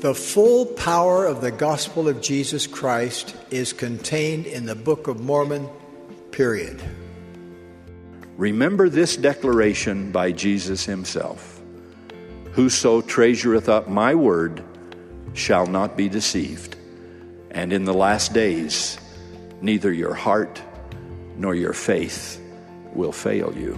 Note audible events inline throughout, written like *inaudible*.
The full power of the gospel of Jesus Christ is contained in the Book of Mormon, period. Remember this declaration by Jesus himself Whoso treasureth up my word shall not be deceived. And in the last days, neither your heart nor your faith will fail you.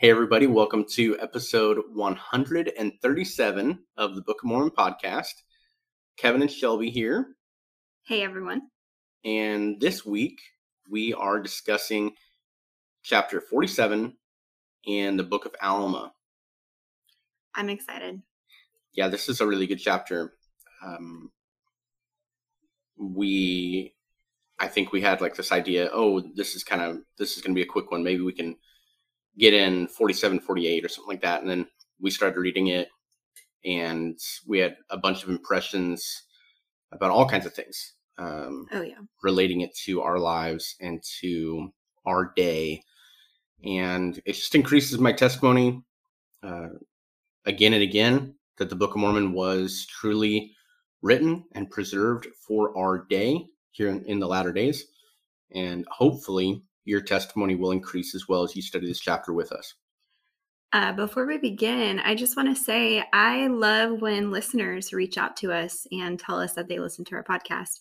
Hey, everybody, welcome to episode 137 of the Book of Mormon podcast. Kevin and Shelby here. Hey, everyone. And this week, we are discussing chapter 47 in the Book of Alma. I'm excited. Yeah, this is a really good chapter. Um, we, I think we had like this idea oh, this is kind of, this is going to be a quick one. Maybe we can get in 47 48 or something like that and then we started reading it and we had a bunch of impressions about all kinds of things um, oh yeah. relating it to our lives and to our day and it just increases my testimony uh, again and again that the book of mormon was truly written and preserved for our day here in, in the latter days and hopefully your testimony will increase as well as you study this chapter with us. Uh, before we begin, I just want to say I love when listeners reach out to us and tell us that they listen to our podcast.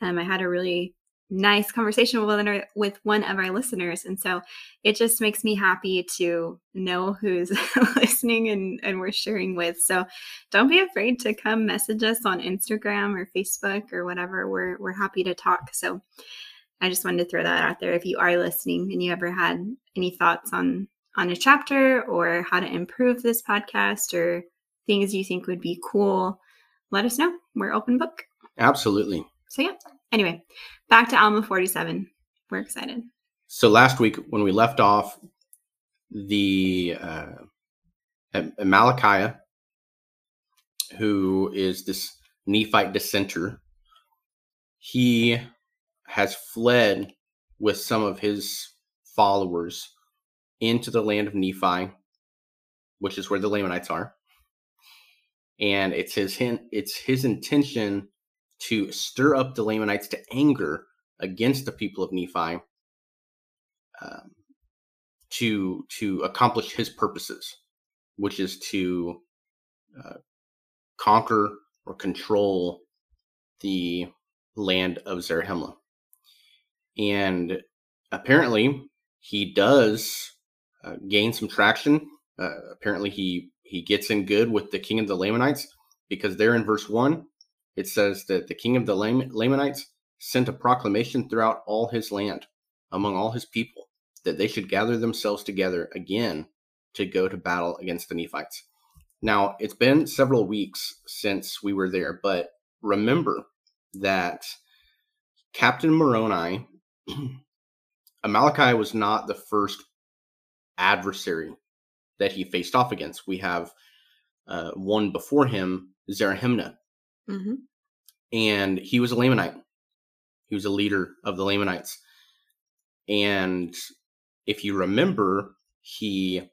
Um, I had a really nice conversation with, with one of our listeners. And so it just makes me happy to know who's *laughs* listening and, and we're sharing with. So don't be afraid to come message us on Instagram or Facebook or whatever. We're, we're happy to talk. So I just wanted to throw that out there. If you are listening and you ever had any thoughts on on a chapter or how to improve this podcast or things you think would be cool, let us know. We're open book. Absolutely. So yeah. Anyway, back to Alma 47. We're excited. So last week when we left off, the uh, Amalickiah, who is this Nephite dissenter, he has fled with some of his followers into the land of Nephi, which is where the Lamanites are. And it's his it's his intention to stir up the Lamanites to anger against the people of Nephi um, to to accomplish his purposes, which is to uh, conquer or control the land of Zarahemla and apparently he does uh, gain some traction. Uh, apparently he he gets in good with the king of the Lamanites because there in verse one it says that the king of the Lam- Lamanites sent a proclamation throughout all his land among all his people that they should gather themselves together again to go to battle against the Nephites. Now, it's been several weeks since we were there, but remember that Captain Moroni *clears throat* Amalickiah was not the first adversary that he faced off against. We have uh, one before him, Zerahemnah. Mm-hmm. And he was a Lamanite. He was a leader of the Lamanites. And if you remember, he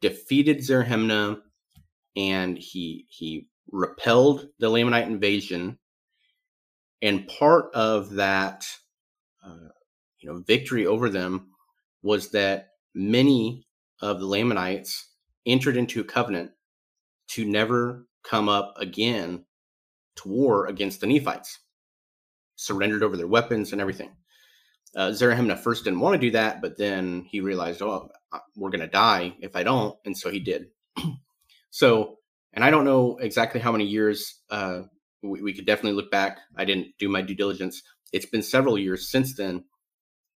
defeated Zerahemnah and he he repelled the Lamanite invasion. And part of that uh, you know victory over them was that many of the Lamanites entered into a covenant to never come up again to war against the Nephites, surrendered over their weapons and everything. Uh, first didn't want to do that, but then he realized, oh, we're going to die if I don't. And so he did. *clears throat* so, and I don't know exactly how many years, uh, we, we could definitely look back. I didn't do my due diligence. It's been several years since then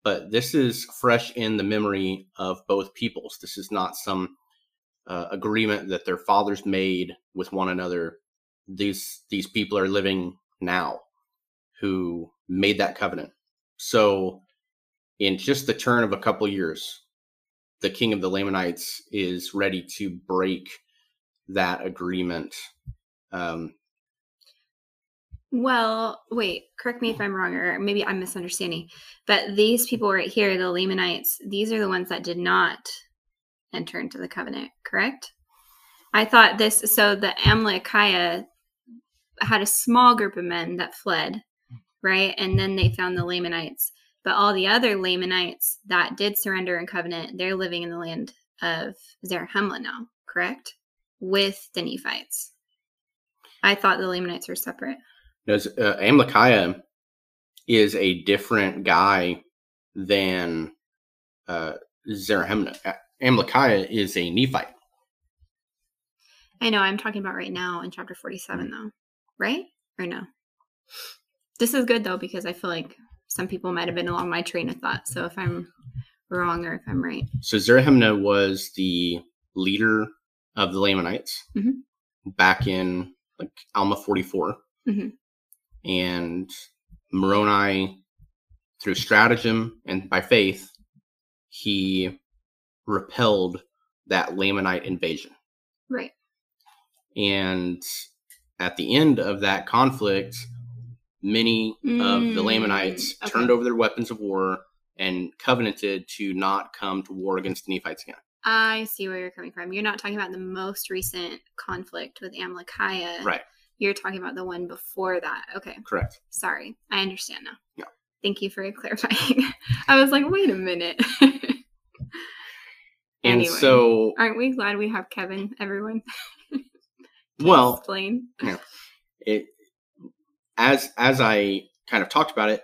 but this is fresh in the memory of both peoples. This is not some uh, agreement that their fathers made with one another. These these people are living now, who made that covenant. So, in just the turn of a couple years, the king of the Lamanites is ready to break that agreement. Um, well, wait, correct me if I'm wrong, or maybe I'm misunderstanding. But these people right here, the Lamanites, these are the ones that did not enter into the covenant, correct? I thought this so the Amalickiah had a small group of men that fled, right? And then they found the Lamanites. But all the other Lamanites that did surrender and covenant, they're living in the land of Zarahemla now, correct? With the Nephites. I thought the Lamanites were separate. No, uh, is a different guy than uh, Zerahemnah. Is a Nephite. I know. I'm talking about right now in chapter 47, mm-hmm. though, right? Or no? This is good though because I feel like some people might have been along my train of thought. So if I'm wrong or if I'm right. So Zerahemnah was the leader of the Lamanites mm-hmm. back in like Alma 44. Mm-hmm. And Moroni, through stratagem and by faith, he repelled that Lamanite invasion. Right. And at the end of that conflict, many mm, of the mm, Lamanites okay. turned over their weapons of war and covenanted to not come to war against the Nephites again. I see where you're coming from. You're not talking about the most recent conflict with Amalickiah. Right. You're talking about the one before that. Okay. Correct. Sorry. I understand now. Yeah. Thank you for *laughs* clarifying. I was like, wait a minute. and anyway, so aren't we glad we have Kevin, everyone? *laughs* well explain. Yeah. It as as I kind of talked about it,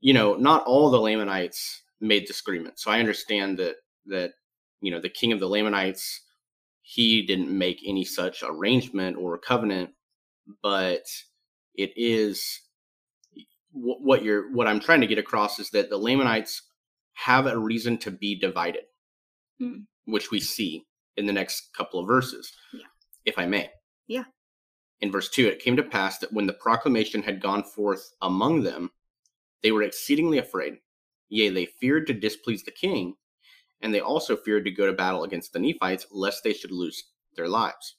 you know, not all the Lamanites made this agreement. So I understand that that you know the king of the Lamanites he didn't make any such arrangement or covenant, but it is what you're what I'm trying to get across is that the Lamanites have a reason to be divided, hmm. which we see in the next couple of verses. Yeah. If I may. Yeah. In verse 2, it came to pass that when the proclamation had gone forth among them, they were exceedingly afraid. Yea, they feared to displease the king, and they also feared to go to battle against the Nephites, lest they should lose their lives.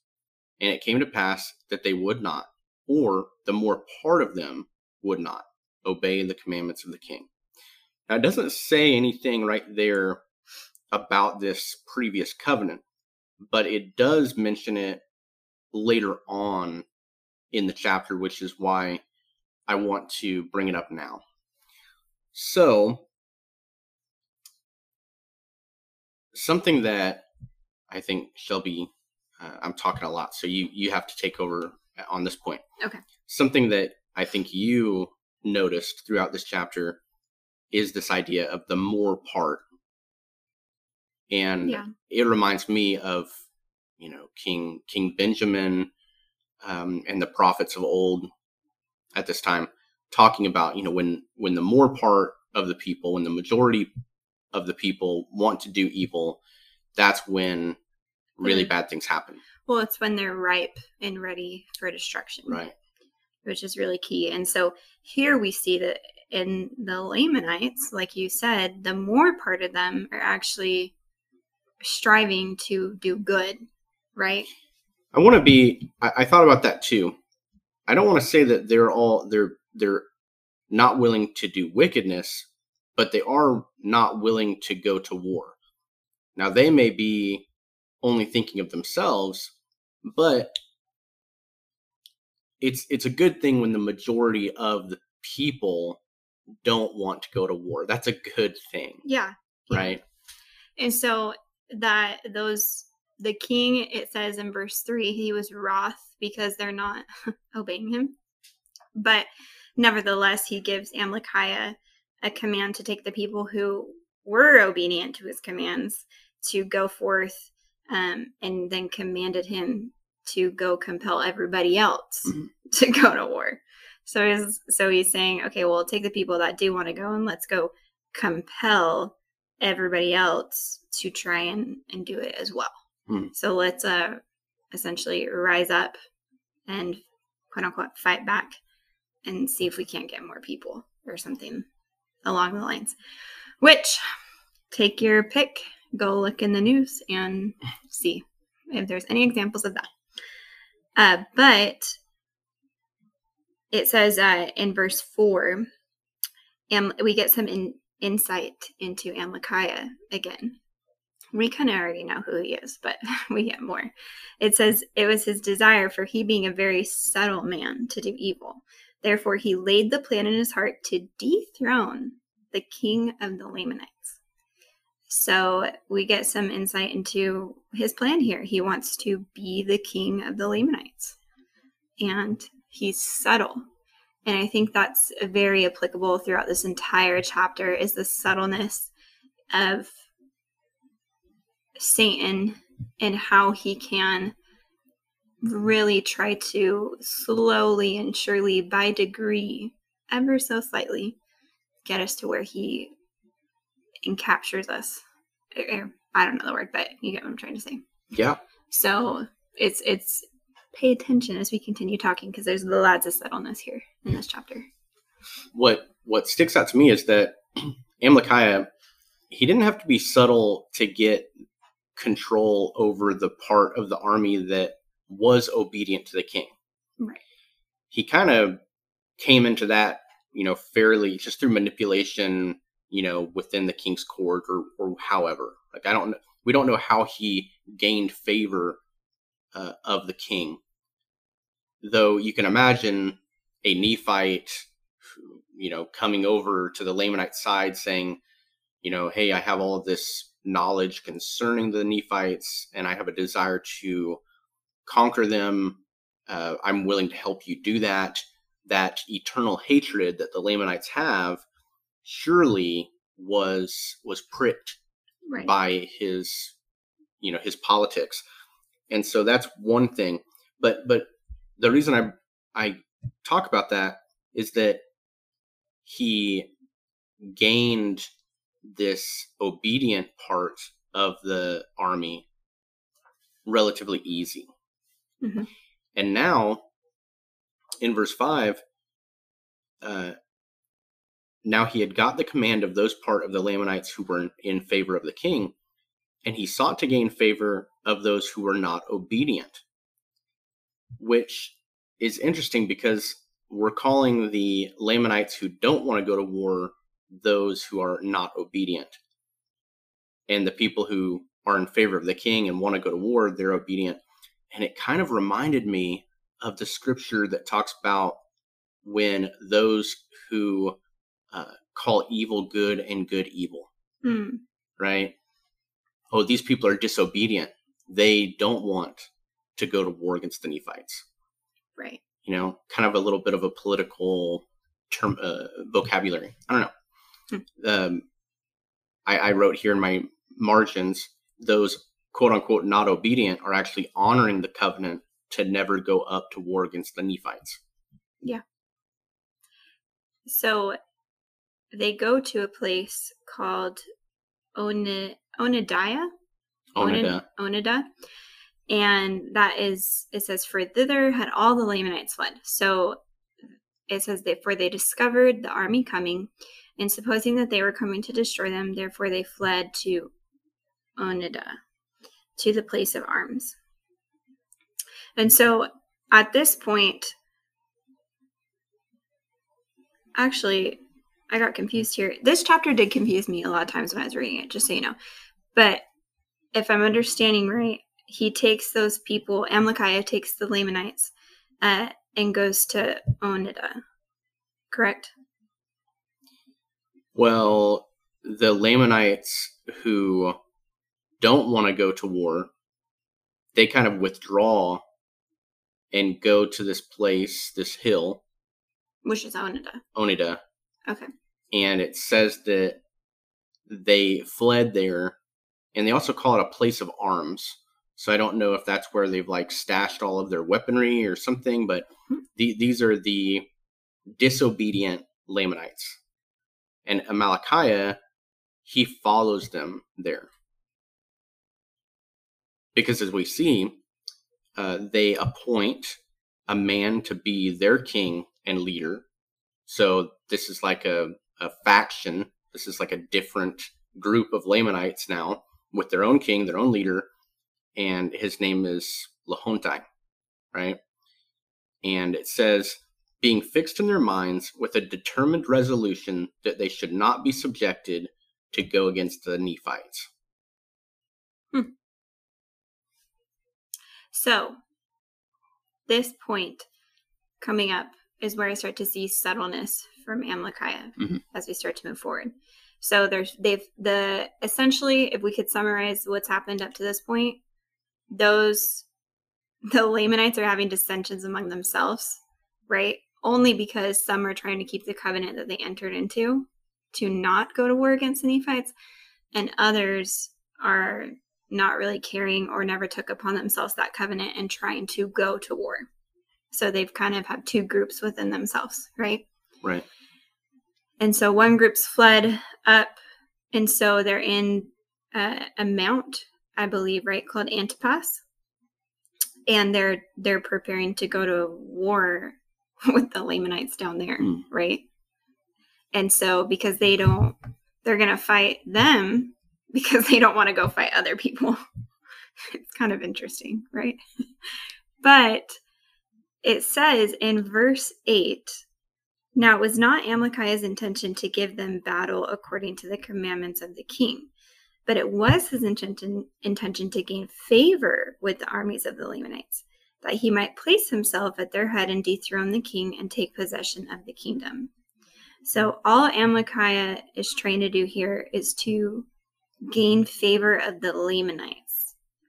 And it came to pass that they would not, or the more part of them would not, obey the commandments of the king. Now, it doesn't say anything right there about this previous covenant, but it does mention it later on in the chapter, which is why I want to bring it up now. So, something that I think Shelby, uh, I'm talking a lot, so you you have to take over on this point. Okay. Something that I think you noticed throughout this chapter is this idea of the more part, and yeah. it reminds me of you know King King Benjamin um, and the prophets of old at this time talking about you know when when the more part of the people when the majority of the people want to do evil that's when really bad things happen well it's when they're ripe and ready for destruction right which is really key and so here we see that in the lamanites like you said the more part of them are actually striving to do good right? I want to be. I, I thought about that too. I don't want to say that they're all they're they're not willing to do wickedness, but they are not willing to go to war. Now they may be only thinking of themselves, but it's it's a good thing when the majority of the people don't want to go to war. That's a good thing. Yeah. Right. And so that those the king, it says in verse 3, he was wroth because they're not *laughs* obeying him. But nevertheless, he gives Amalickiah a command to take the people who were obedient to his commands to go forth um, and then commanded him to go compel everybody else mm-hmm. *laughs* to go to war. So he's so he's saying, okay, well, take the people that do want to go and let's go compel everybody else to try and, and do it as well. Mm. So let's uh, essentially rise up and quote unquote fight back and see if we can't get more people or something along the lines. Which, take your pick, go look in the news and see if there's any examples of that. Uh, but it says uh, in verse 4, and we get some in, insight into Amalickiah again. we kind of already know who he is, but *laughs* we get more. It says, It was his desire, for he being a very subtle man, to do evil. Therefore, he laid the plan in his heart to dethrone the king of the Lamanites. So we get some insight into his plan here. He wants to be the king of the Lamanites. And he's subtle. And I think that's very applicable throughout this entire chapter is the subtleness of Satan and how he can really try to slowly and surely by degree ever so slightly get us to where he encaptures us er, er, i don't know the word but you get what i'm trying to say yeah so it's it's pay attention as we continue talking because there's the lots of subtleness here in this chapter what what sticks out to me is that *clears throat* Amalickiah, he didn't have to be subtle to get control over the part of the army that was obedient to the king. Right. He kind of came into that, you know, fairly just through manipulation, you know, within the king's court or or however. Like I don't we don't know how he gained favor uh, of the king. Though you can imagine a Nephite, you know, coming over to the Lamanite side saying, you know, hey, I have all of this knowledge concerning the Nephites, and I have a desire to conquer them. Uh, I'm willing to help you do that. That eternal hatred that the Lamanites have surely was was pricked right. by his you know his politics and so that's one thing but but the reason i i talk about that is that he gained this obedient part of the army relatively easy. Mm-hmm. And now, in verse 5, uh, now he had got the command of those part of the Lamanites who were in, favor of the king, and he sought to gain favor of those who were not obedient, which is interesting because we're calling the Lamanites who don't want to go to war those who are not obedient. And the people who are in favor of the king and want to go to war, they're obedient. And it kind of reminded me of the scripture that talks about when those who uh, call evil good and good evil, mm. right? Oh, these people are disobedient. They don't want to go to war against the Nephites. Right. You know, kind of a little bit of a political term uh, vocabulary. I don't know. Um, I, I wrote here in my margins those quote unquote not obedient are actually honoring the covenant to never go up to war against the Nephites. Yeah. So they go to a place called Onid- Onidiah. Onidah. Onidah. And that is, it says, for thither had all the Lamanites fled. So it says that for they discovered the army coming and supposing that they were coming to destroy them, therefore they fled to Onidah, to the place of arms. And so at this point, actually, I got confused here. This chapter did confuse me a lot of times when I was reading it, just so you know. But if I'm understanding right, he takes those people, Amalickiah takes the Lamanites uh, and goes to Onidah. Correct? Well, the Lamanites who don't want to go to war, they kind of withdraw and go to this place, this hill. Which is Onidah. Onidah. Okay. And it says that they fled there, and they also call it a place of arms. So I don't know if that's where they've like stashed all of their weaponry or something, but hmm. the, these are the disobedient Lamanites and Amalickiah, he follows them there. Because as we see, uh, they appoint a man to be their king and leader. So this is like a, a faction. This is like a different group of Lamanites now with their own king, their own leader, and his name is Lehonti, right? And it says, being fixed in their minds with a determined resolution that they should not be subjected to go against the Nephites. Hmm. So, this point coming up is where I start to see subtleness from Amalickiah mm-hmm. as we start to move forward. So there's they've the essentially, if we could summarize what's happened up to this point, those the Lamanites are having dissensions among themselves, right? Only because some are trying to keep the covenant that they entered into to not go to war against the Nephites, and others are not really caring or never took upon themselves that covenant and trying to go to war. So they've kind of have two groups within themselves, right? Right. And so one group's fled up, and so they're in uh, a mount, I believe, right, called Antipas, and they're they're preparing to go to war *laughs* with the Lamanites down there, mm. right? And so because they don't, they're gonna fight them *laughs* because they don't want to go fight other people. *laughs* it's kind of interesting, right? but it says in verse 8 Now it was not Amalickiah's intention to give them battle according to the commandments of the king, but it was his intention, intention to gain favor with the armies of the Lamanites, that he might place himself at their head and dethrone the king and take possession of the kingdom. So, all Amalickiah is trying to do here is to gain favor of the Lamanites,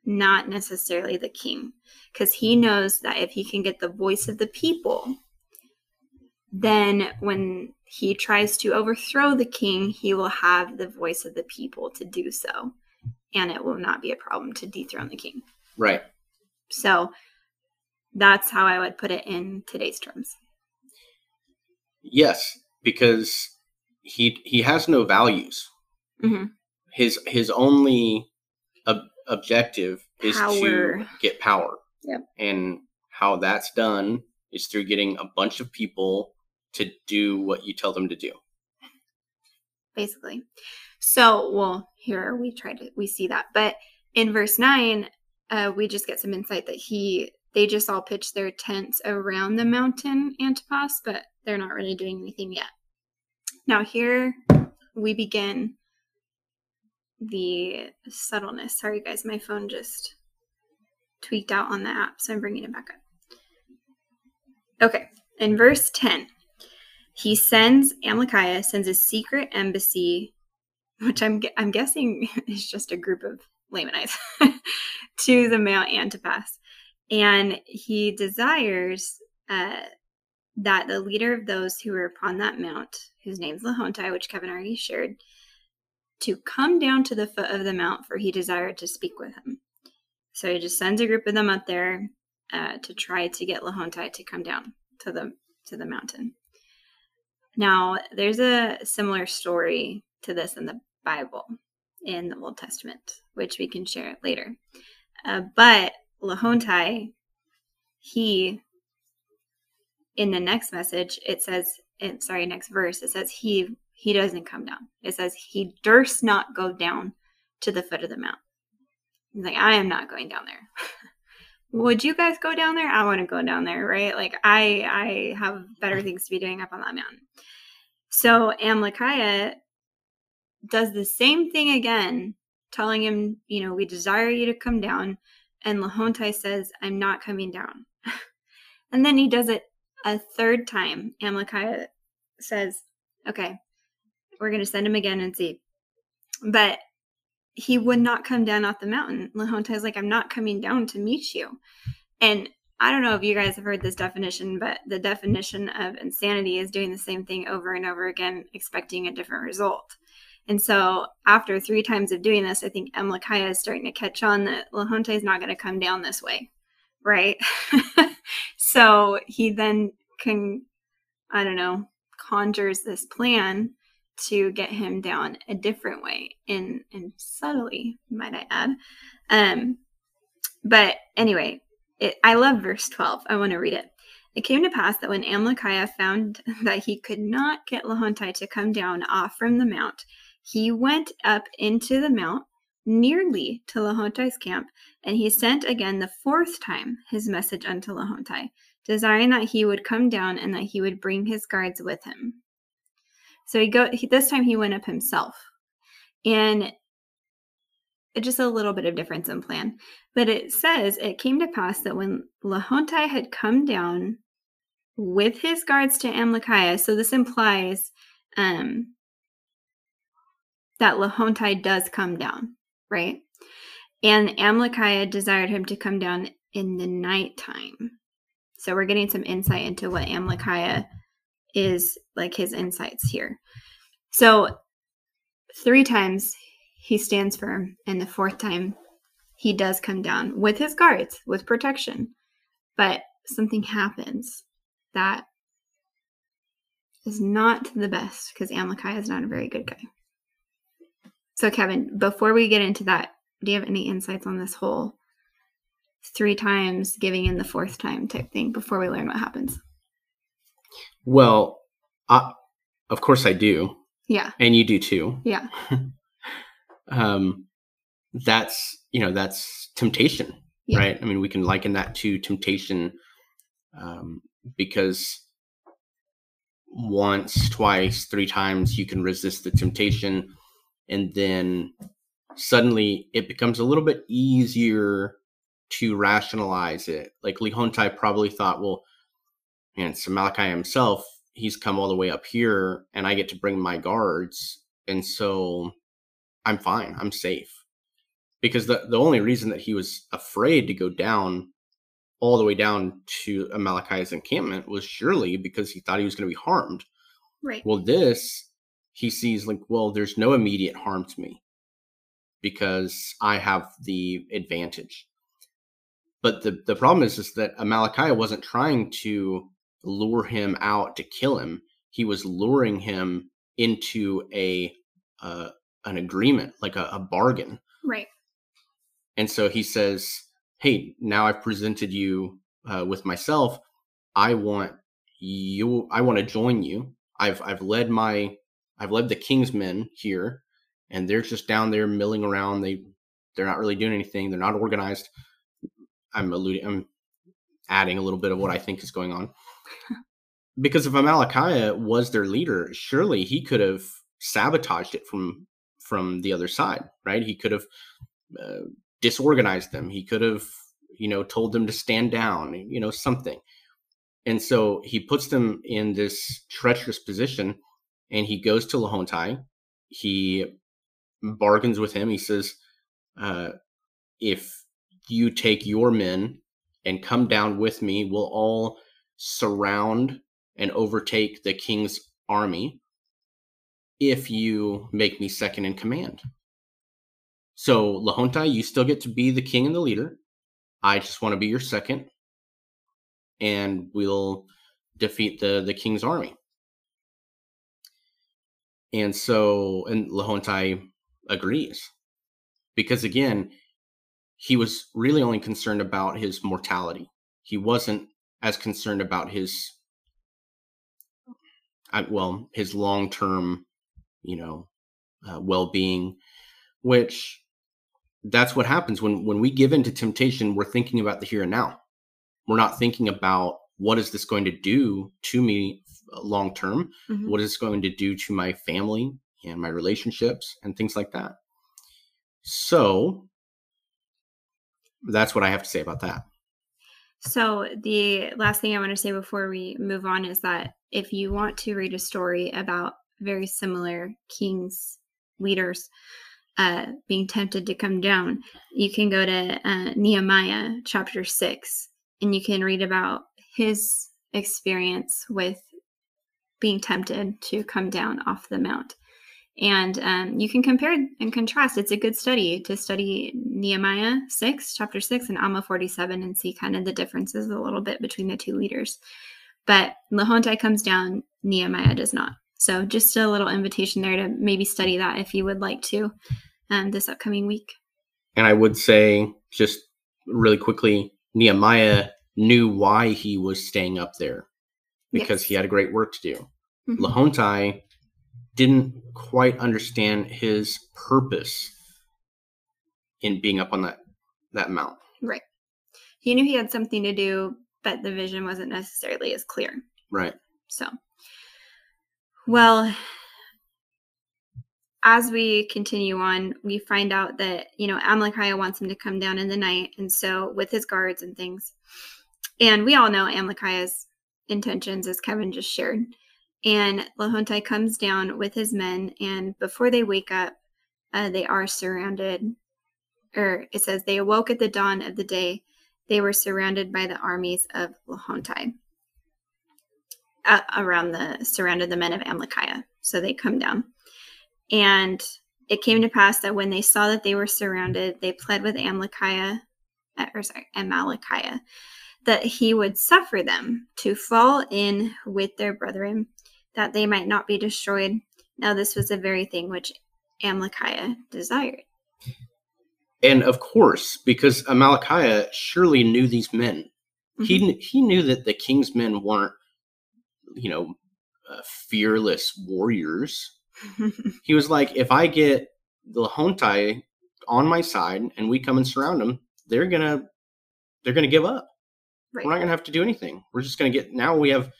not necessarily the king because he knows that if he can get the voice of the people, then when he tries to overthrow the king, he will have the voice of the people to do so. And it will not be a problem to dethrone the king. Right. So that's how I would put it in today's terms. Yes, because he he has no values. Mm-hmm. His his only ob- objective is power. to get power. Yep. And how that's done is through getting a bunch of people to do what you tell them to do. Basically. So, well, here we try to we see that, but in verse 9, uh, we just get some insight that he they just all pitch their tents around the mountain Antipas, but they're not really doing anything yet. Now here we begin the subtleness. Sorry guys, my phone just tweaked out on the app, so I'm bringing it back up. Okay, in verse 10, he sends, Amalickiah sends a secret embassy, which I'm, I'm guessing *laughs* is just a group of Lamanites, *laughs* to the Mount Antipas. And he desires uh, that the leader of those who are upon that mount, whose name's Lehonti, which Kevin already shared, to come down to the foot of the mount, for he desired to speak with him. So he just sends a group of them up there uh, to try to get Lehonti to come down to the to the mountain. Now, there's a similar story to this in the Bible, in the Old Testament, which we can share later. Uh, but Lehonti, he, in the next message, it says, sorry, next verse, it says he he doesn't come down. It says he durst not go down to the foot of the mount. He's like, I am not going down there. *laughs* Would you guys go down there? I want to go down there, right? Like I I have better things to be doing up on that mountain. So Amalickiah does the same thing again, telling him, you know, we desire you to come down. And Lehonti says, I'm not coming down. *laughs* and then he does it a third time. Amalickiah says, okay, we're going to send him again and see. But he would not come down off the mountain. Lehonti is like, I'm not coming down to meet you. And I don't know if you guys have heard this definition, but the definition of insanity is doing the same thing over and over again, expecting a different result. And so after three times of doing this, I think Amalickiah is starting to catch on that Lehonti is not going to come down this way. Right. *laughs* so he then can, I don't know, conjures this plan to get him down a different way and and subtly might i add. Um but anyway it, i love verse 12 i want to read it. It came to pass that when Amalickiah found *laughs* that he could not get Lehonti to come down off from the mount, he went up into the mount nearly to Lehonti's camp, and he sent again the fourth time his message unto Lehonti, desiring that he would come down and that he would bring his guards with him. So he go he, this time he went up himself. And just a little bit of difference in plan. But it says it came to pass that when Lehonti had come down with his guards to Amalickiah, so this implies um, that Lehonti does come down, right? And Amalickiah desired him to come down in the nighttime. So we're getting some insight into what Amalickiah is like his insights here. So three times he stands firm, and the fourth time he does come down with his guards, with protection. But something happens that is not the best because Amalickiah is not a very good guy. So, Kevin, before we get into that, do you have any insights on this whole three times giving in the fourth time type thing before we learn what happens? Well, I, of course I do. Yeah. And you do too. Yeah. *laughs* um, that's, you know, that's temptation, yeah. right? I mean, we can liken that to temptation um, because once, twice, three times you can resist the temptation. And then suddenly it becomes a little bit easier to rationalize it. Like Lehonti probably thought, well, and Samalakai himself, he's come all the way up here and I get to bring my guards. And so I'm fine. I'm safe. Because the, the only reason that he was afraid to go down all the way down to Amalickiah's encampment was surely because he thought he was going to be harmed. Right. Well, this he sees like, well, there's no immediate harm to me because I have the advantage. But the, the problem is, is that Amalickiah wasn't trying to lure him out to kill him. He was luring him into a uh, an agreement, like a, a bargain. Right. And so he says, "Hey, now I've presented you uh, with myself. I want you. I want to join you. I've I've led my I've led the king's men here, and they're just down there milling around. They they're not really doing anything. They're not organized. I'm alluding. I'm adding a little bit of what I think is going on because if Amalickiah was their leader, surely he could have sabotaged it from from the other side, right? He could have uh, disorganized them. He could have, you know, told them to stand down, you know, something. And so he puts them in this treacherous position, and he goes to Lehonti. He bargains with him. He says, uh, "If you take your men and come down with me, we'll all." Surround and overtake the king's army if you make me second in command. So, Lehonti, you still get to be the king and the leader. I just want to be your second, and we'll defeat the, the king's army. And so, and Lehonti agrees. Because again, he was really only concerned about his mortality. He wasn't as concerned about his well his long term you know uh, well being which that's what happens when when we give into temptation we're thinking about the here and now. We're not thinking about what is this going to do to me uh, long term mm-hmm. what is this going to do to my family and my relationships and things like that? So that's what i have to say about that so, the last thing I want to say before we move on is that if you want to read a story about very similar kings, leaders uh, being tempted to come down, you can go to uh, Nehemiah chapter 6 and you can read about his experience with being tempted to come down off the mount. And um, you can compare and contrast. It's a good study to study Nehemiah 6, chapter 6, and Alma 47 and see kind of the differences a little bit between the two leaders. But Lehonti comes down, Nehemiah does not. So just a little invitation there to maybe study that if you would like to um, this upcoming week. And I would say, just really quickly, Nehemiah knew why he was staying up there because yes. he had a great work to do. Mm-hmm. Lehonti didn't quite understand his purpose in being up on that that mount. Right. He knew he had something to do, but the vision wasn't necessarily as clear. Right. So, well, as we continue on, we find out that, you know, Amalickiah wants him to come down in the night. And so with his guards and things. And we all know Amalickiah's intentions, as Kevin just shared. And Lehonti comes down with his men, and before they wake up, uh, they are surrounded. Or it says, they awoke at the dawn of the day. They were surrounded by the armies of Lehonti. Uh, around the surrounded the men of Amalickiah. So they come down. And it came to pass that when they saw that they were surrounded, they pled with Amalickiah, uh, or sorry, Amalickiah, that he would suffer them to fall in with their brethren, that they might not be destroyed. Now, this was the very thing which Amalickiah desired. And of course, because Amalickiah surely knew these men, mm-hmm. he he knew that the king's men weren't, you know, uh, fearless warriors. *laughs* he was like, if I get the Hontai on my side and we come and surround them, they're gonna they're gonna give up. Right. We're not gonna have to do anything. We're just gonna get now we have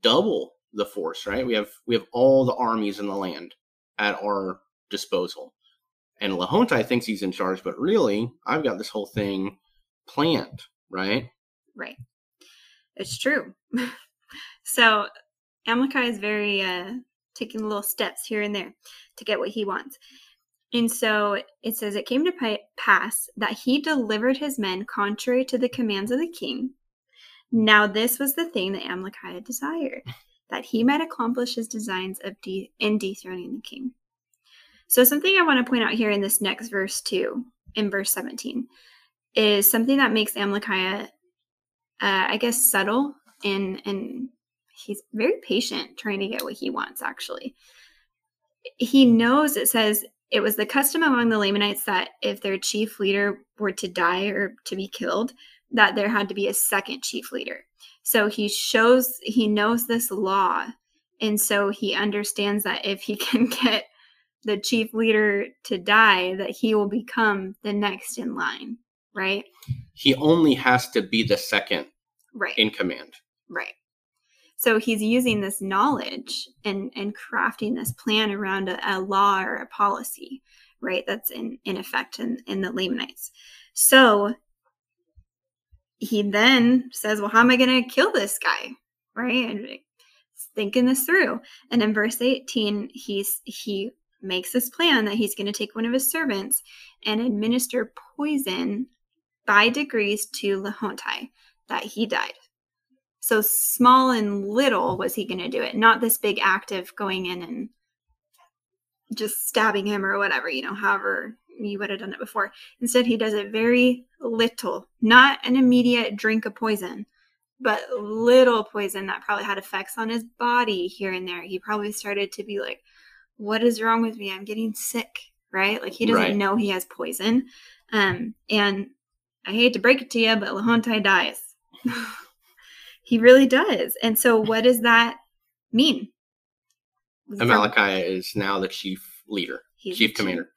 double the force, right? We have we have all the armies in the land at our disposal. And Lehonti thinks he's in charge, but really, I've got this whole thing planned, right? Right. It's true. *laughs* so Amalickiah is very uh taking little steps here and there to get what he wants. And so it says, It came to pass that he delivered his men contrary to the commands of the king. Now, this was the thing that Amalickiah desired, *laughs* that he might accomplish his designs of de- in dethroning the king. So, something I want to point out here in this next verse, too, in verse 17, is something that makes Amalickiah, uh, I guess, subtle and, and he's very patient trying to get what he wants, actually. He knows it says it was the custom among the Lamanites that if their chief leader were to die or to be killed, that there had to be a second chief leader. So he shows he knows this law. And so he understands that if he *laughs* can get the chief leader to die, that he will become the next in line, right? He only has to be the second right in command. Right. So he's using this knowledge and, and crafting this plan around a, a law or a policy, right? That's in, in effect in, in the Lamanites. So he then says, Well, how am I going to kill this guy? Right? And thinking this through. And in verse 18, he's he makes this plan that he's going to take one of his servants and administer poison by degrees to Lehonti, that he died. So small and little was he going to do it, not this big act of going in and just stabbing him or whatever, you know, however you would have done it before. Instead, he does it very little, not an immediate drink of poison, but little poison that probably had effects on his body here and there. He probably started to be like, What is wrong with me? I'm getting sick, right? Like he doesn't right. know he has poison. Um, and I hate to break it to you, but Lehonti dies. *sighs* He really does. And so, what does that mean? Amalickiah is now the chief leader, he's chief commander.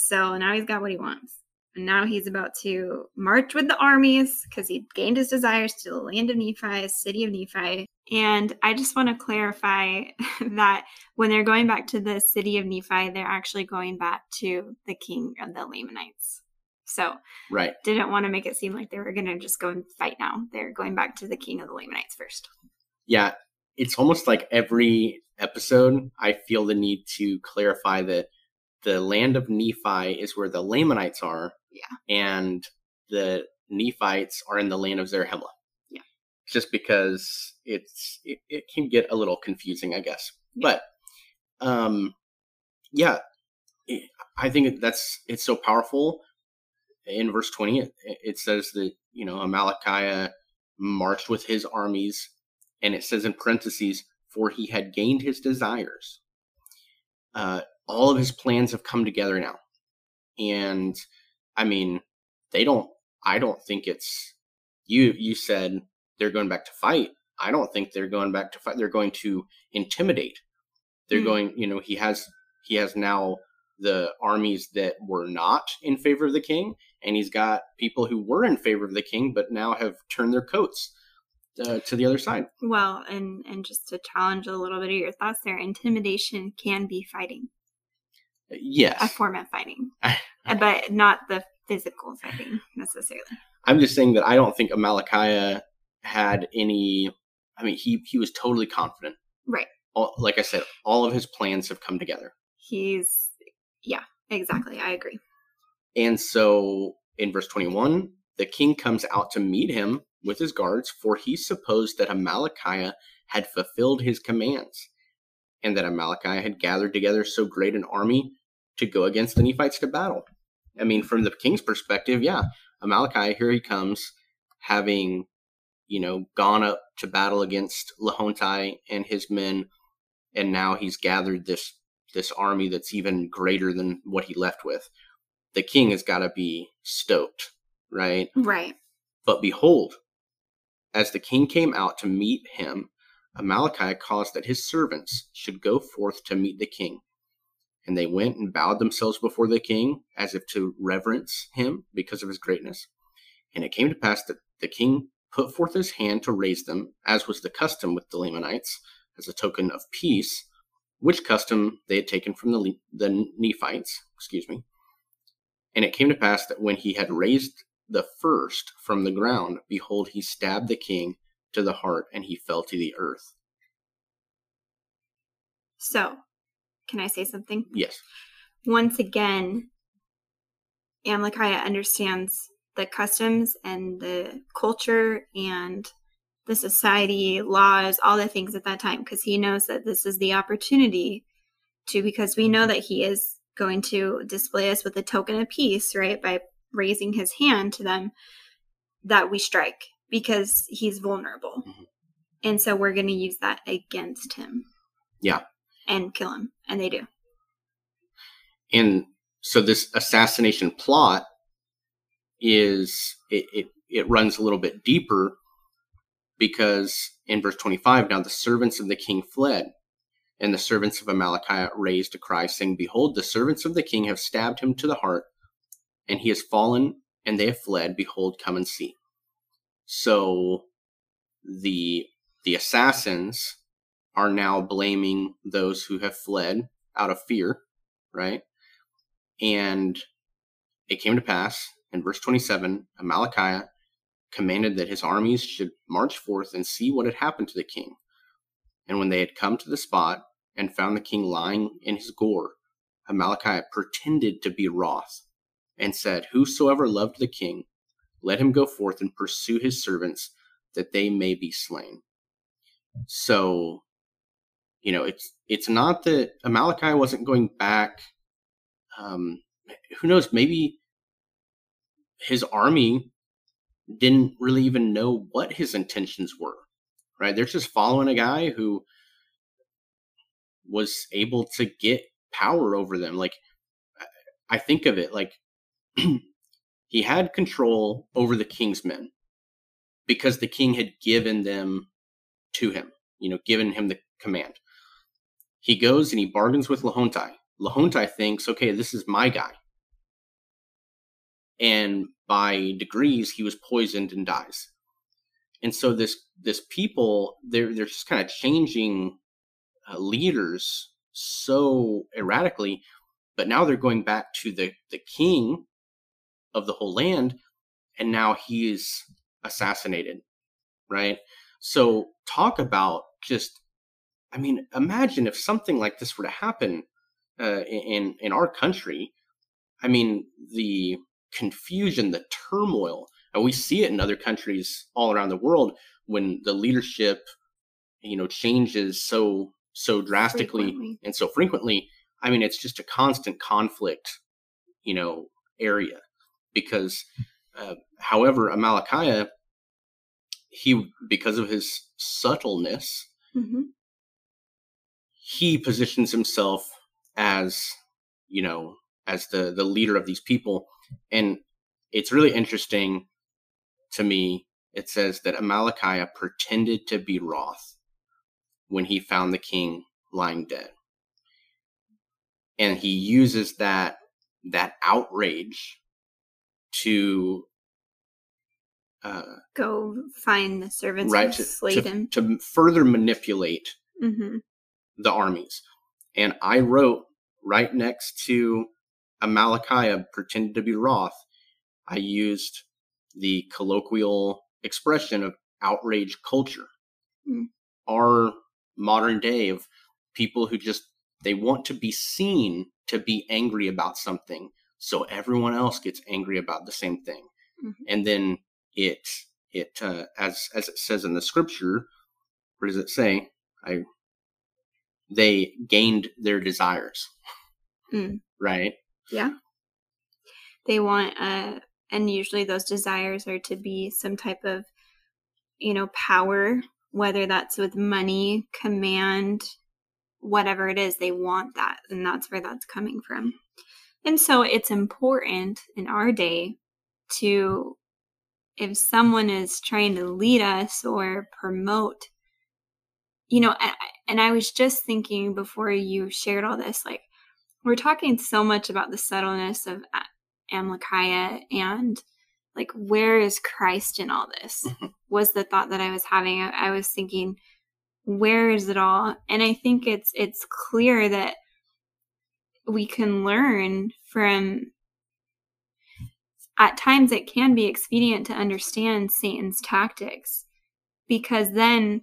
So now he's got what he wants. And now he's about to march with the armies because he gained his desires to the land of Nephi, city of Nephi. And I just want to clarify *laughs* that when they're going back to the city of Nephi, they're actually going back to the king of the Lamanites. So right. didn't want to make it seem like they were going to just go and fight now. They're going back to the king of the Lamanites first. Yeah, it's almost like every episode I feel the need to clarify that the land of Nephi is where the Lamanites are. Yeah. And the Nephites are in the land of Zarahemla. Yeah. Just because it's it, it can get a little confusing, I guess. Yeah. But um yeah, I think that's it's so powerful in verse 20, it, it says that, you know, Amalickiah marched with his armies, and it says in parentheses, for he had gained his desires. Uh, all of his plans have come together now. And I mean, they don't, I don't think it's, you, you said they're going back to fight. I don't think they're going back to fight. They're going to intimidate. They're mm. going, you know, he has, he has now the armies that were not in favor of the king, and he's got people who were in favor of the king but now have turned their coats uh, to the other side. Well, and and just to challenge a little bit of your thoughts there, intimidation can be fighting. Yes. a form of fighting. *laughs* But not the physical fighting necessarily. I'm just saying that i don't think amalickiah had any i mean he he was totally confident. Right. All, like i said all of his plans have come together. He's yeah exactly. I agree. And so in verse 21 the king comes out to meet him with his guards for he supposed that amalickiah had fulfilled his commands and that Amalickiah had gathered together so great an army to go against the Nephites to battle. I mean, from the king's perspective, yeah, Amalickiah, here he comes, having, you know, gone up to battle against Lehonti and his men, and now he's gathered this this army that's even greater than what he left with. The king has got to be stoked, right? Right. But behold, as the king came out to meet him, Amalickiah caused that his servants should go forth to meet the king. And they went and bowed themselves before the king, as if to reverence him because of his greatness. And it came to pass that the king put forth his hand to raise them, as was the custom with the Lamanites, as a token of peace, which custom they had taken from the, the Nephites. Excuse me. And it came to pass that when he had raised the first from the ground, behold, he stabbed the king to the heart, and he fell to the earth. So, can I say something? Yes. Once again, Amalickiah understands the customs and the culture and the society, laws, all the things at that time, because he knows that this is the opportunity to, because we know that he is going to display us with a token of peace, right? By raising his hand to them, that we strike because he's vulnerable. Mm-hmm. And so we're going to use that against him. Yeah. And kill him. And they do. And so this assassination plot is it, it, it runs a little bit deeper because in verse 25 now the servants of the king fled and the servants of Amalickiah raised a cry saying behold the servants of the king have stabbed him to the heart and he has fallen and they have fled behold come and see so the the assassins are now blaming those who have fled out of fear, right? And it came to pass in verse 27, Amalickiah commanded that his armies should march forth and see what had happened to the king. And when they had come to the spot and found the king lying in his gore, Amalickiah pretended to be wroth and said, Whosoever loved the king, let him go forth and pursue his servants that they may be slain. So, you know, it's it's not that Amalickiah wasn't going back. Um, who knows? Maybe his army didn't really even know what his intentions were. Right? They're just following a guy who was able to get power over them. Like I think of it like *clears throat* he had control over the king's men because the king had given them to him, you know, given him the command. He goes and he bargains with Lehonti. Lehonti thinks, okay, this is my guy. And by degrees, he was poisoned and dies. And so this this people, they're they're just kind of changing uh, leaders so erratically, but now they're going back to the the king of the whole land, and now he is assassinated, right? So talk about just, I mean, imagine if something like this were to happen uh, in in our country. I mean, the confusion, the turmoil, and we see it in other countries all around the world when the leadership, you know, changes so so drastically frequently. and so frequently. I mean, it's just a constant conflict, you know, area because, uh, however, Amalickiah, he because of his subtleness, mm-hmm. He positions himself as you know as the the leader of these people, and it's really interesting to me. It says that Amalickiah pretended to be wroth when he found the king lying dead, and he uses that that outrage to uh, go find the servants right, to, slay to, to further manipulate mm-hmm. The armies. And I wrote right next to Amalickiah pretended to be wroth. I used the colloquial expression of outrage culture. Mm. Our modern day of people who just they want to be seen to be angry about something so everyone else gets angry about the same thing mm-hmm. and then it it uh, as as it says in the scripture what does it say i they gained their desires. Mm. right? Yeah. They want uh and usually those desires are to be some type of you know power whether that's with money command whatever it is they want that and that's where that's coming from. And so it's important in our day to, if someone is trying to lead us or promote, you know, and I was just thinking before you shared all this, like, we're talking so much about the subtleness of Amalickiah and like, where is Christ in all this? Mm-hmm. Was the thought that I was having. I was thinking, where is it all? And I think it's it's clear that we can learn from at times it can be expedient to understand Satan's tactics because then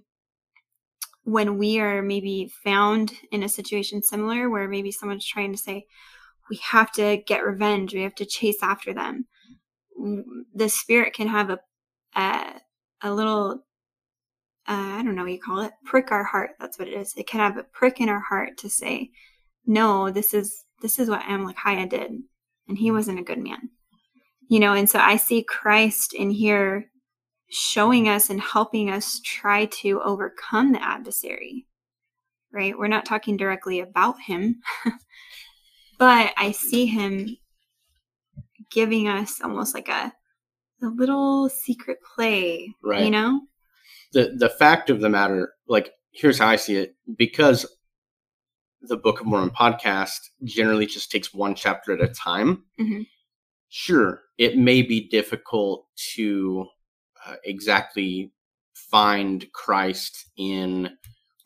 when we are maybe found in a situation similar where maybe someone's trying to say we have to get revenge. We have to chase after them. The spirit can have a a, a little uh, i don't know what you call it prick our heart that's what it is. It can have a prick in our heart to say no, this is this is what Amalickiah did, and he wasn't a good man. You know, and so I see Christ in here showing us and helping us try to overcome the adversary. Right? We're not talking directly about him, *laughs* but I see him giving us almost like a a little secret play, right? You know, the the fact of the matter, like here's how I see it, because the Book of Mormon podcast generally just takes one chapter at a time. Mm-hmm. Sure, it may be difficult to uh, exactly find Christ in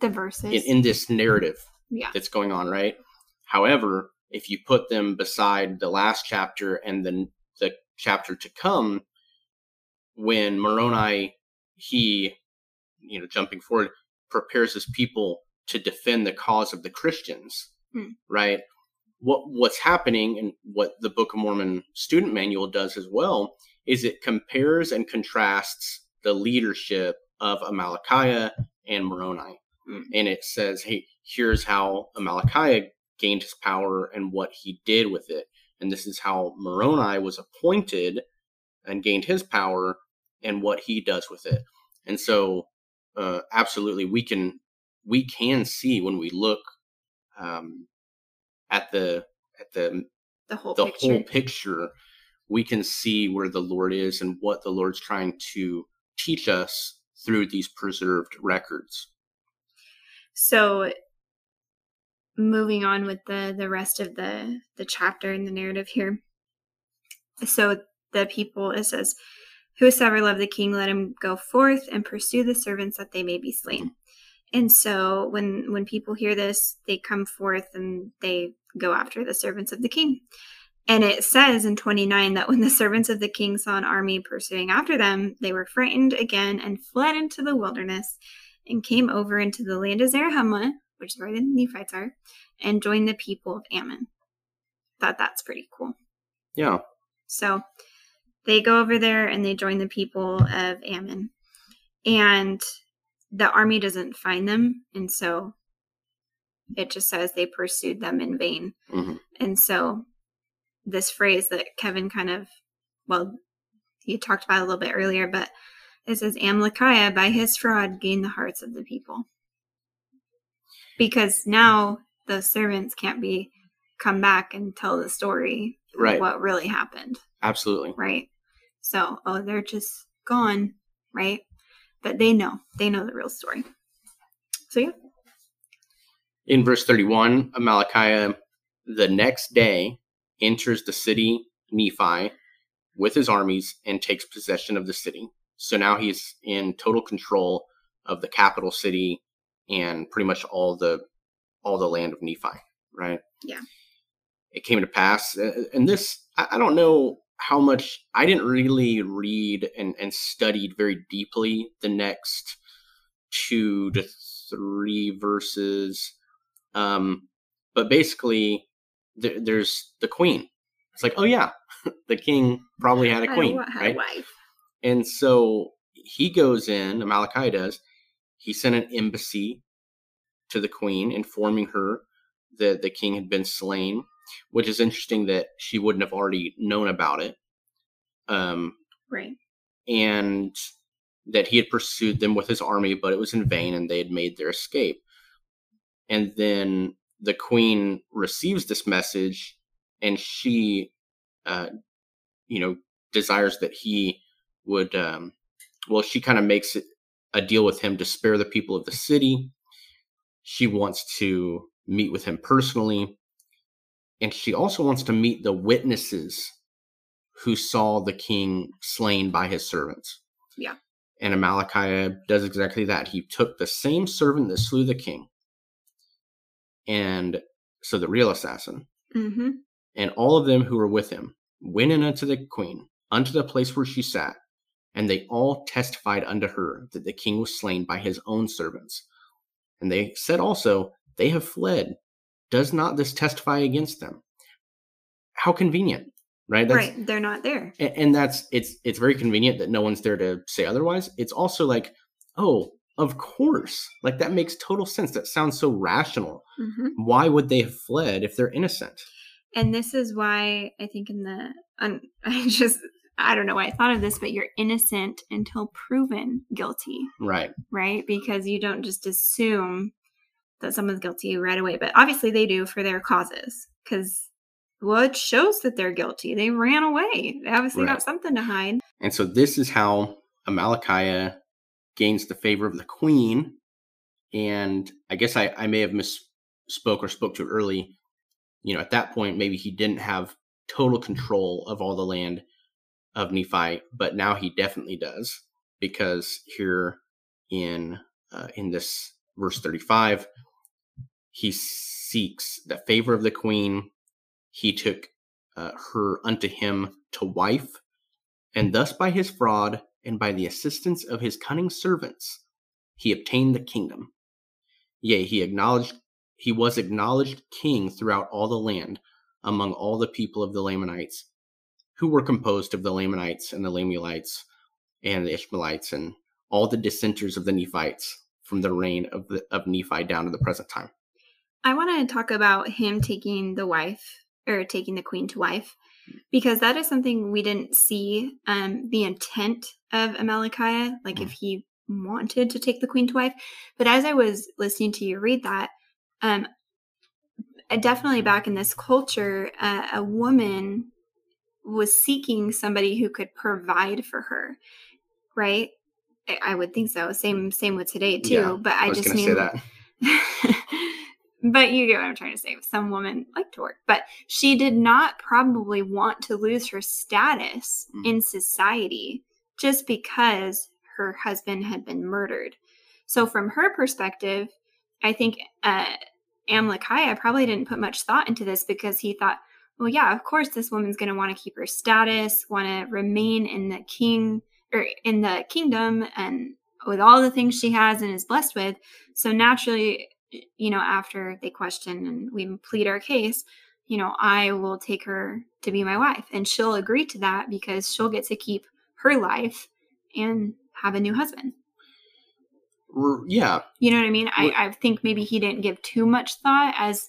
the verses in, in this narrative yeah. that's going on, right? However, if you put them beside the last chapter and then the chapter to come, when Moroni he, you know, jumping forward, prepares his people to defend the cause of the Christians, hmm. right? What what's happening and what the Book of Mormon student manual does as well is it compares and contrasts the leadership of Amalickiah and Moroni. Hmm. And it says, hey, here's how Amalickiah gained his power and what he did with it. And this is how Moroni was appointed and gained his power and what he does with it. And so, uh, absolutely, we can we can see when we look um, at the at the the whole the picture. whole picture, we can see where the Lord is and what the Lord's trying to teach us through these preserved records. So moving on with the the rest of the the chapter and the narrative here. So the people it says Whosoever loved the king, let him go forth and pursue the servants that they may be slain. And so when when people hear this, they come forth and they go after the servants of the king. And it says in 29 that when the servants of the king saw an army pursuing after them, they were frightened again and fled into the wilderness and came over into the land of Zarahemla, which is where the Nephites are, and joined the people of Ammon. Thought that's pretty cool. Yeah. So they go over there and they join the people of Ammon. And the army doesn't find them and so it just says they pursued them in vain mm-hmm. and so this phrase that kevin kind of well he talked about a little bit earlier but it says amalickiah by his fraud gained the hearts of the people. Because now the servants can't be come back and tell the story right. what really happened. Absolutely. Right? So oh they're just gone right? But they know. They know the real story. So yeah. In verse 31 amalickiah the next day enters the city nephi with his armies and takes possession of the city so now he's in total control of the capital city and pretty much all the all the land of nephi right yeah it came to pass. And this, I don't know how much I didn't really read and, and studied very deeply the next two to three verses. Um, but basically, th- there's the queen. It's like, oh yeah, *laughs* the king probably had a queen, right? A and so he goes in, Amalickiah does. He sent an embassy to the queen, informing her that the king had been slain which is interesting that she wouldn't have already known about it. Um, right. And that he had pursued them with his army, but it was in vain and they had made their escape. And then the queen receives this message and she, uh, you know, desires that he would, um, well, she kind of makes it a deal with him to spare the people of the city. She wants to meet with him personally and she also wants to meet the witnesses who saw the king slain by his servants. Yeah. And Amalickiah does exactly that. He took the same servant that slew the king, and so the real assassin, mm-hmm. and all of them who were with him went in unto the queen, unto the place where she sat, and they all testified unto her that the king was slain by his own servants. And they said also, They have fled does not this testify against them? How convenient, right? That's, right. They're not there. And, and that's it's it's very convenient that no one's there to say otherwise. It's also like, oh, of course. Like that makes total sense. That sounds so rational. Mm-hmm. Why would they have fled if they're innocent? And this is why I think in the um, *laughs* I just I don't know why I thought of this, but you're innocent until proven guilty. Right. Right? Because you don't just assume that someone's guilty right away, but obviously they do for their causes because well, it shows that they're guilty. They ran away. They obviously right. got something to hide. And so this is how Amalickiah gains the favor of the queen. And I guess I, I may have misspoke or spoke too early. You know, at that point, maybe he didn't have total control of all the land of Nephi, but now he definitely does because here in uh, in this verse 35 he seeks the favor of the queen. He took uh, her unto him to wife, and thus by his fraud and by the assistance of his cunning servants, he obtained the kingdom. Yea, he acknowledged he was acknowledged king throughout all the land among all the people of the Lamanites, who were composed of the Lamanites and the Lamuelites and the Ishmaelites and all the dissenters of the Nephites from the reign of, the, of Nephi down to the present time. I want to talk about him taking the wife or taking the queen to wife because that is something we didn't see um, the intent of Amalickiah, like mm. if he wanted to take the queen to wife. But as I was listening to you read that, um, definitely back in this culture, uh, a woman was seeking somebody who could provide for her, right? I, I would think so. Same, same with today too. Yeah, but I, I just mean that. *laughs* but you get what I'm trying to say. Some women like to work, but she did not probably want to lose her status mm. in society just because her husband had been murdered. So, from her perspective, I think uh, probably didn't put much thought into this because he thought, well, yeah, of course, this woman's going to want to keep her status, want to remain in the king or in the kingdom, and with all the things she has and is blessed with. So naturally, you know, after they question and we plead our case, you know, I will take her to be my wife. And she'll agree to that because she'll get to keep her life and have a new husband. Yeah. You know what I mean? I, I think maybe he didn't give too much thought as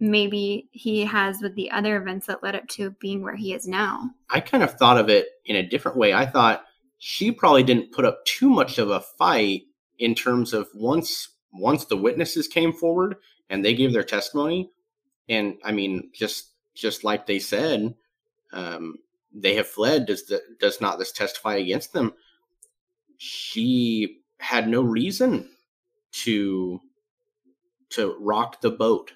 maybe he has with the other events that led up to being where he is now. I kind of thought of it in a different way. I thought she probably didn't put up too much of a fight in terms of once once the witnesses came forward and they gave their testimony, and I mean, just just like they said, um, they have fled. Does the, does not this testify against them? She had no reason to to rock the boat,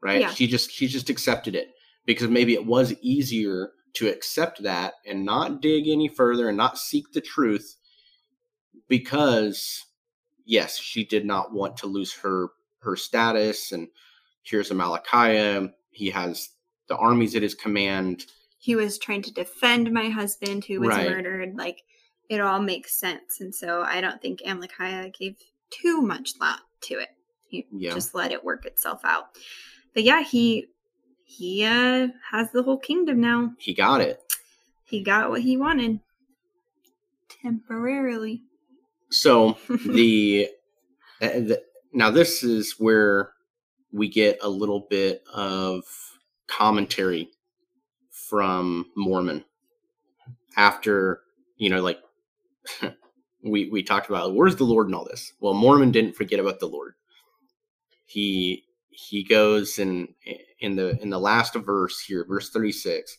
right? Yeah. She just she just accepted it because maybe it was easier to accept that and not dig any further and not seek the truth because yes, she did not want to lose her her status. And here's Amalickiah. He has the armies at his command. He was trying to defend my husband who was right. murdered. Like it all makes sense. And so I don't think Amalickiah gave too much thought to it. He yeah. just let it work itself out. But yeah, he he uh has the whole kingdom now. He got it. He got what he wanted. Temporarily. So *laughs* the, uh, the now this is where we get a little bit of commentary from Mormon after you know like *laughs* we we talked about where's the Lord in all this. Well, Mormon didn't forget about the Lord. He he goes and in the in the last verse here, verse thirty six,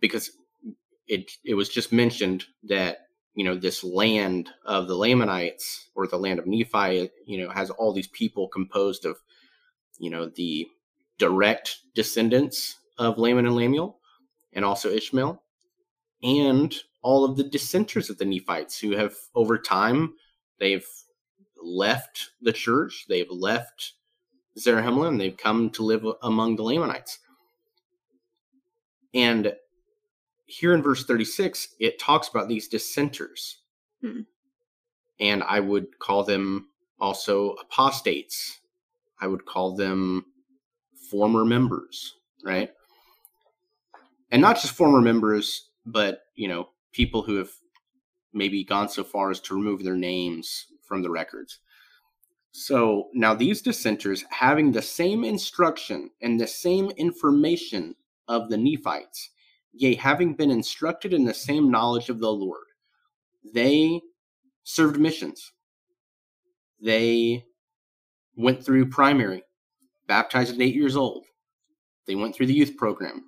because it it was just mentioned that you know this land of the Lamanites or the land of Nephi, you know, has all these people composed of you know the direct descendants of Laman and Lemuel, and also Ishmael, and all of the dissenters of the Nephites who have over time they've left the church, they've left Zarahemla, and they've come to live among the Lamanites. And here in verse 36, it talks about these dissenters. Hmm. And I would call them also apostates. I would call them former members, right? And not just former members, but, you know, people who have maybe gone so far as to remove their names from the records. So now these dissenters, having the same instruction and the same information of the Nephites, yea, having been instructed in the same knowledge of the Lord, they served missions. They went through primary, baptized at eight years old. They went through the youth program.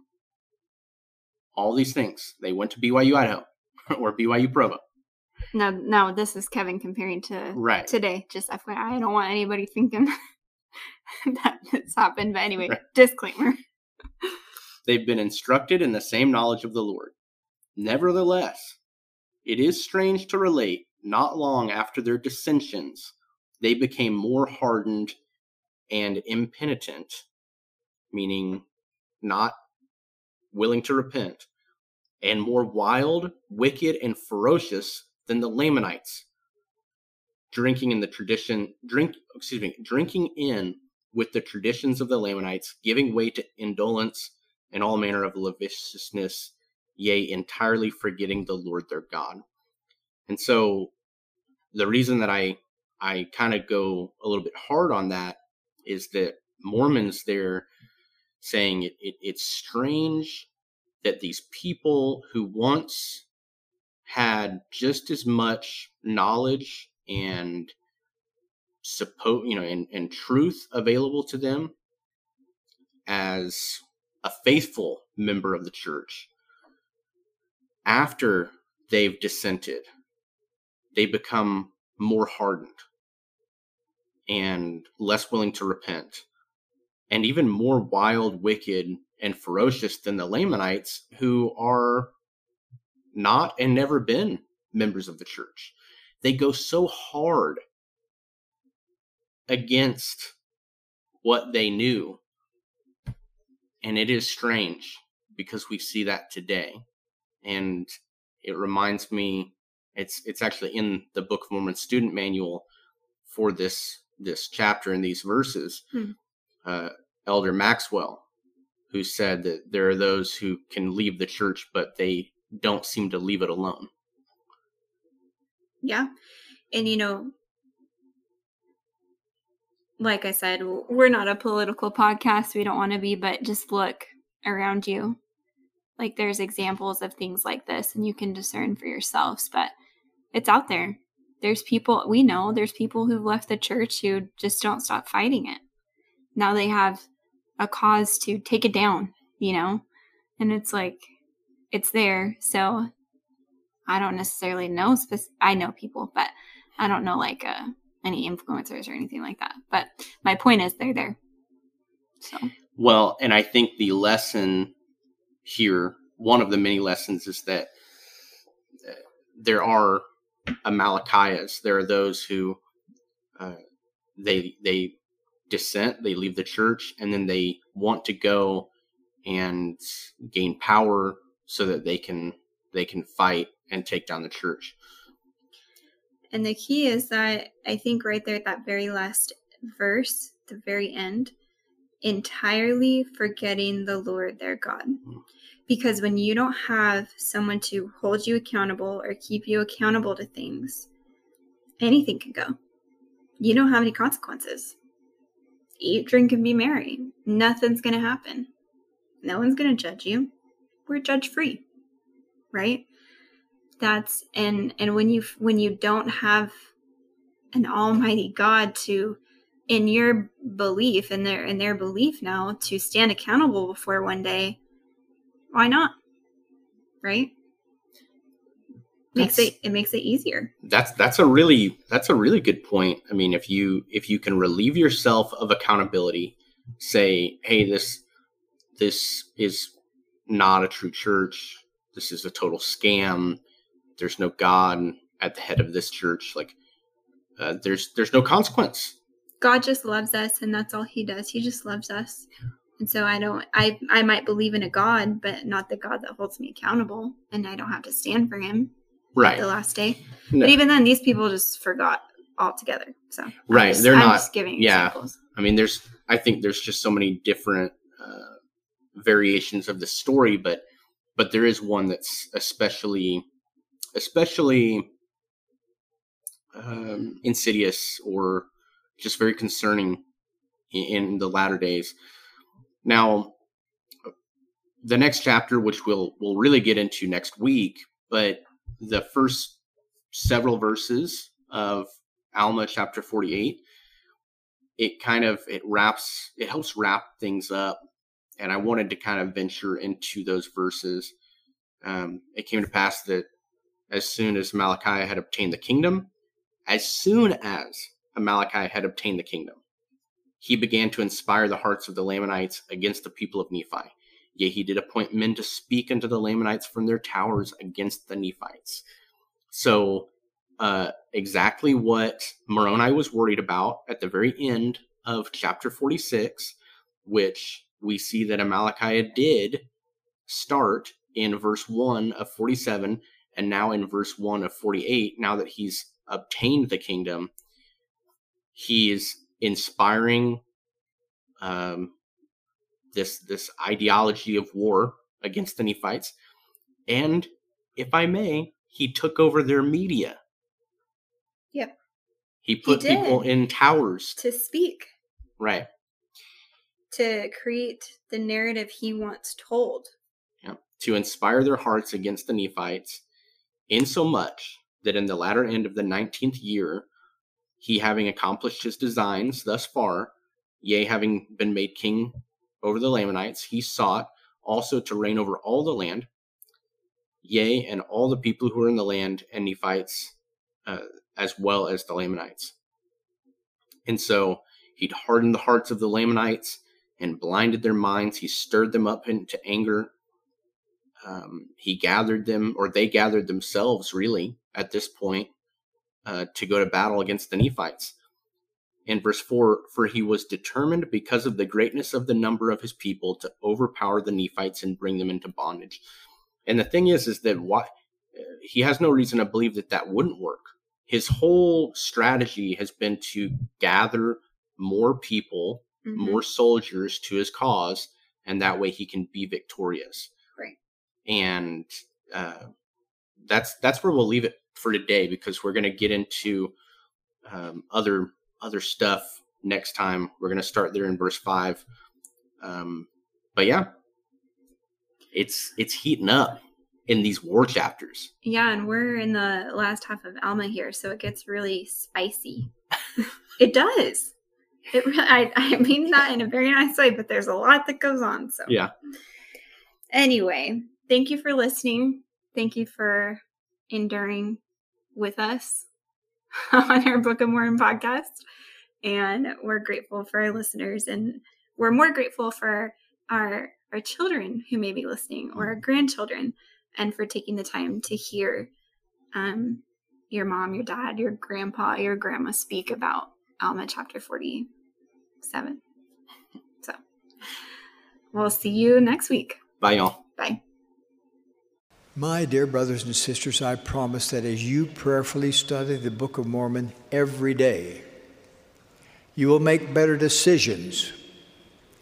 All these things. They went to BYU Idaho *laughs* or BYU Provo. No, no, this is Kevin comparing to right. today. Just FYI, I don't want anybody thinking *laughs* that it's happened. But anyway, right. disclaimer. They've been instructed in the same knowledge of the Lord. Nevertheless, it is strange to relate, not long after their dissensions, they became more hardened and impenitent, meaning not willing to repent, and more wild, wicked, and ferocious than the Lamanites, drinking in the tradition, drink, excuse me, drinking in with the traditions of the Lamanites, giving way to indolence and all manner of lasciviousness, yea, entirely forgetting the Lord their God. And so the reason that I I kind of go a little bit hard on that is that Mormons they're saying it, it, it's strange that these people who once had just as much knowledge and suppose you know and, and truth available to them as a faithful member of the church after they've dissented they become more hardened and less willing to repent and even more wild wicked and ferocious than the lamanites who are not and never been members of the church. They go so hard against what they knew. And it is strange because we see that today. And it reminds me it's it's actually in the Book of Mormon student manual for this this chapter and these verses. Hmm. Uh, Elder Maxwell, who said that there are those who can leave the church, but they don't seem to leave it alone. Yeah. And, you know, like I said, we're not a political podcast. We don't want to be, but just look around you. Like there's examples of things like this, and you can discern for yourselves, but it's out there. There's people, we know there's people who've left the church who just don't stop fighting it. Now they have a cause to take it down, you know? And it's like, it's there. So I don't necessarily know. Spec- I know people, but I don't know like uh, any influencers or anything like that. But my point is, they're there. So well, and I think the lesson here, one of the many lessons, is that uh, there are Amalickiahs. There are those who uh, they they dissent, they leave the church, and then they want to go and gain power so that they can they can fight and take down the church. And the key is that I think right there at that very last verse, the very end, entirely forgetting the Lord their God. Because when you don't have someone to hold you accountable or keep you accountable to things, anything can go. You don't have any consequences. Eat, drink, and be merry. Nothing's going to happen. No one's going to judge you. We're judge free, right? That's and and when you when you don't have an almighty God to in your belief in their in their belief now to stand accountable before one day why not? Right? Makes that's, it it makes it easier. That's that's a really that's a really good point. I mean if you if you can relieve yourself of accountability say hey this this is not a true church. This is a total scam there's no god at the head of this church like uh, there's there's no consequence God just loves us and that's all he does. He just loves us. And so I don't I I might believe in a God, but not the God that holds me accountable and I don't have to stand for him right the last day. No. But even then these people just forgot altogether. So Right. Just, They're I'm not giving yeah. Examples. I mean there's I think there's just so many different uh, variations of the story, but but there is one that's especially especially um, insidious or just very concerning in, the latter days. Now, the next chapter, which we'll we'll really get into next week, but the first several verses of Alma chapter 48, it kind of it wraps it helps wrap things up. And I wanted to kind of venture into those verses. Um, it came to pass that as soon as Malachi had obtained the kingdom, as soon as Amalickiah had obtained the kingdom. He began to inspire the hearts of the Lamanites against the people of Nephi. Yea, he did appoint men to speak unto the Lamanites from their towers against the Nephites. So, uh, exactly what Moroni was worried about at the very end of chapter 46, which we see that Amalickiah did start in verse 1 of 47 and now in verse 1 of 48 now that he's obtained the kingdom he is inspiring um, this this ideology of war against the Nephites, and if I may, he took over their media. Yep. He put he people in towers to speak. Right. To create the narrative he wants told. Yep. To inspire their hearts against the Nephites, in so much that in the latter end of the 19th year, he having accomplished his designs thus far, yea, having been made king over the Lamanites, he sought also to reign over all the land, yea, and all the people who were in the land, and Nephites, uh, as well as the Lamanites. And so he'd hardened the hearts of the Lamanites and blinded their minds. He stirred them up into anger. Um, he gathered them, or they gathered themselves, really, at this point, uh, to go to battle against the Nephites. In verse 4, for he was determined because of the greatness of the number of his people to overpower the Nephites and bring them into bondage. And the thing is, is that why, he has no reason to believe that that wouldn't work. His whole strategy has been to gather more people, mm-hmm. more soldiers to his cause, and that way he can be victorious. And uh, that's that's where we'll leave it for today because we're going to get into um, other other stuff next time. We're going to start there in verse five. Um, but yeah, it's it's heating up in these war chapters. Yeah, and we're in the last half of Alma here, so it gets really spicy. it does. It really, I, I mean that in a very nice way, but there's a lot that goes on. So yeah. Anyway, thank you for listening. Thank you for enduring with us *laughs* on our Book of Mormon podcast. And we're grateful for our listeners and we're more grateful for our our children who may be listening or our grandchildren and for taking the time to hear um, your mom, your dad, your grandpa, your grandma speak about Alma chapter 47. *laughs* So We'll see you next week. Bye, y'all. Bye. My dear brothers and sisters, I promise that as you prayerfully study the Book of Mormon every day, you will make better decisions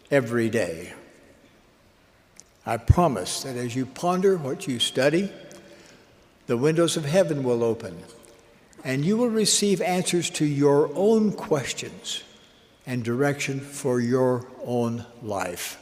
every day. I promise that as you ponder what you study, the windows of heaven will open and you will receive answers to your own questions and direction for your own life.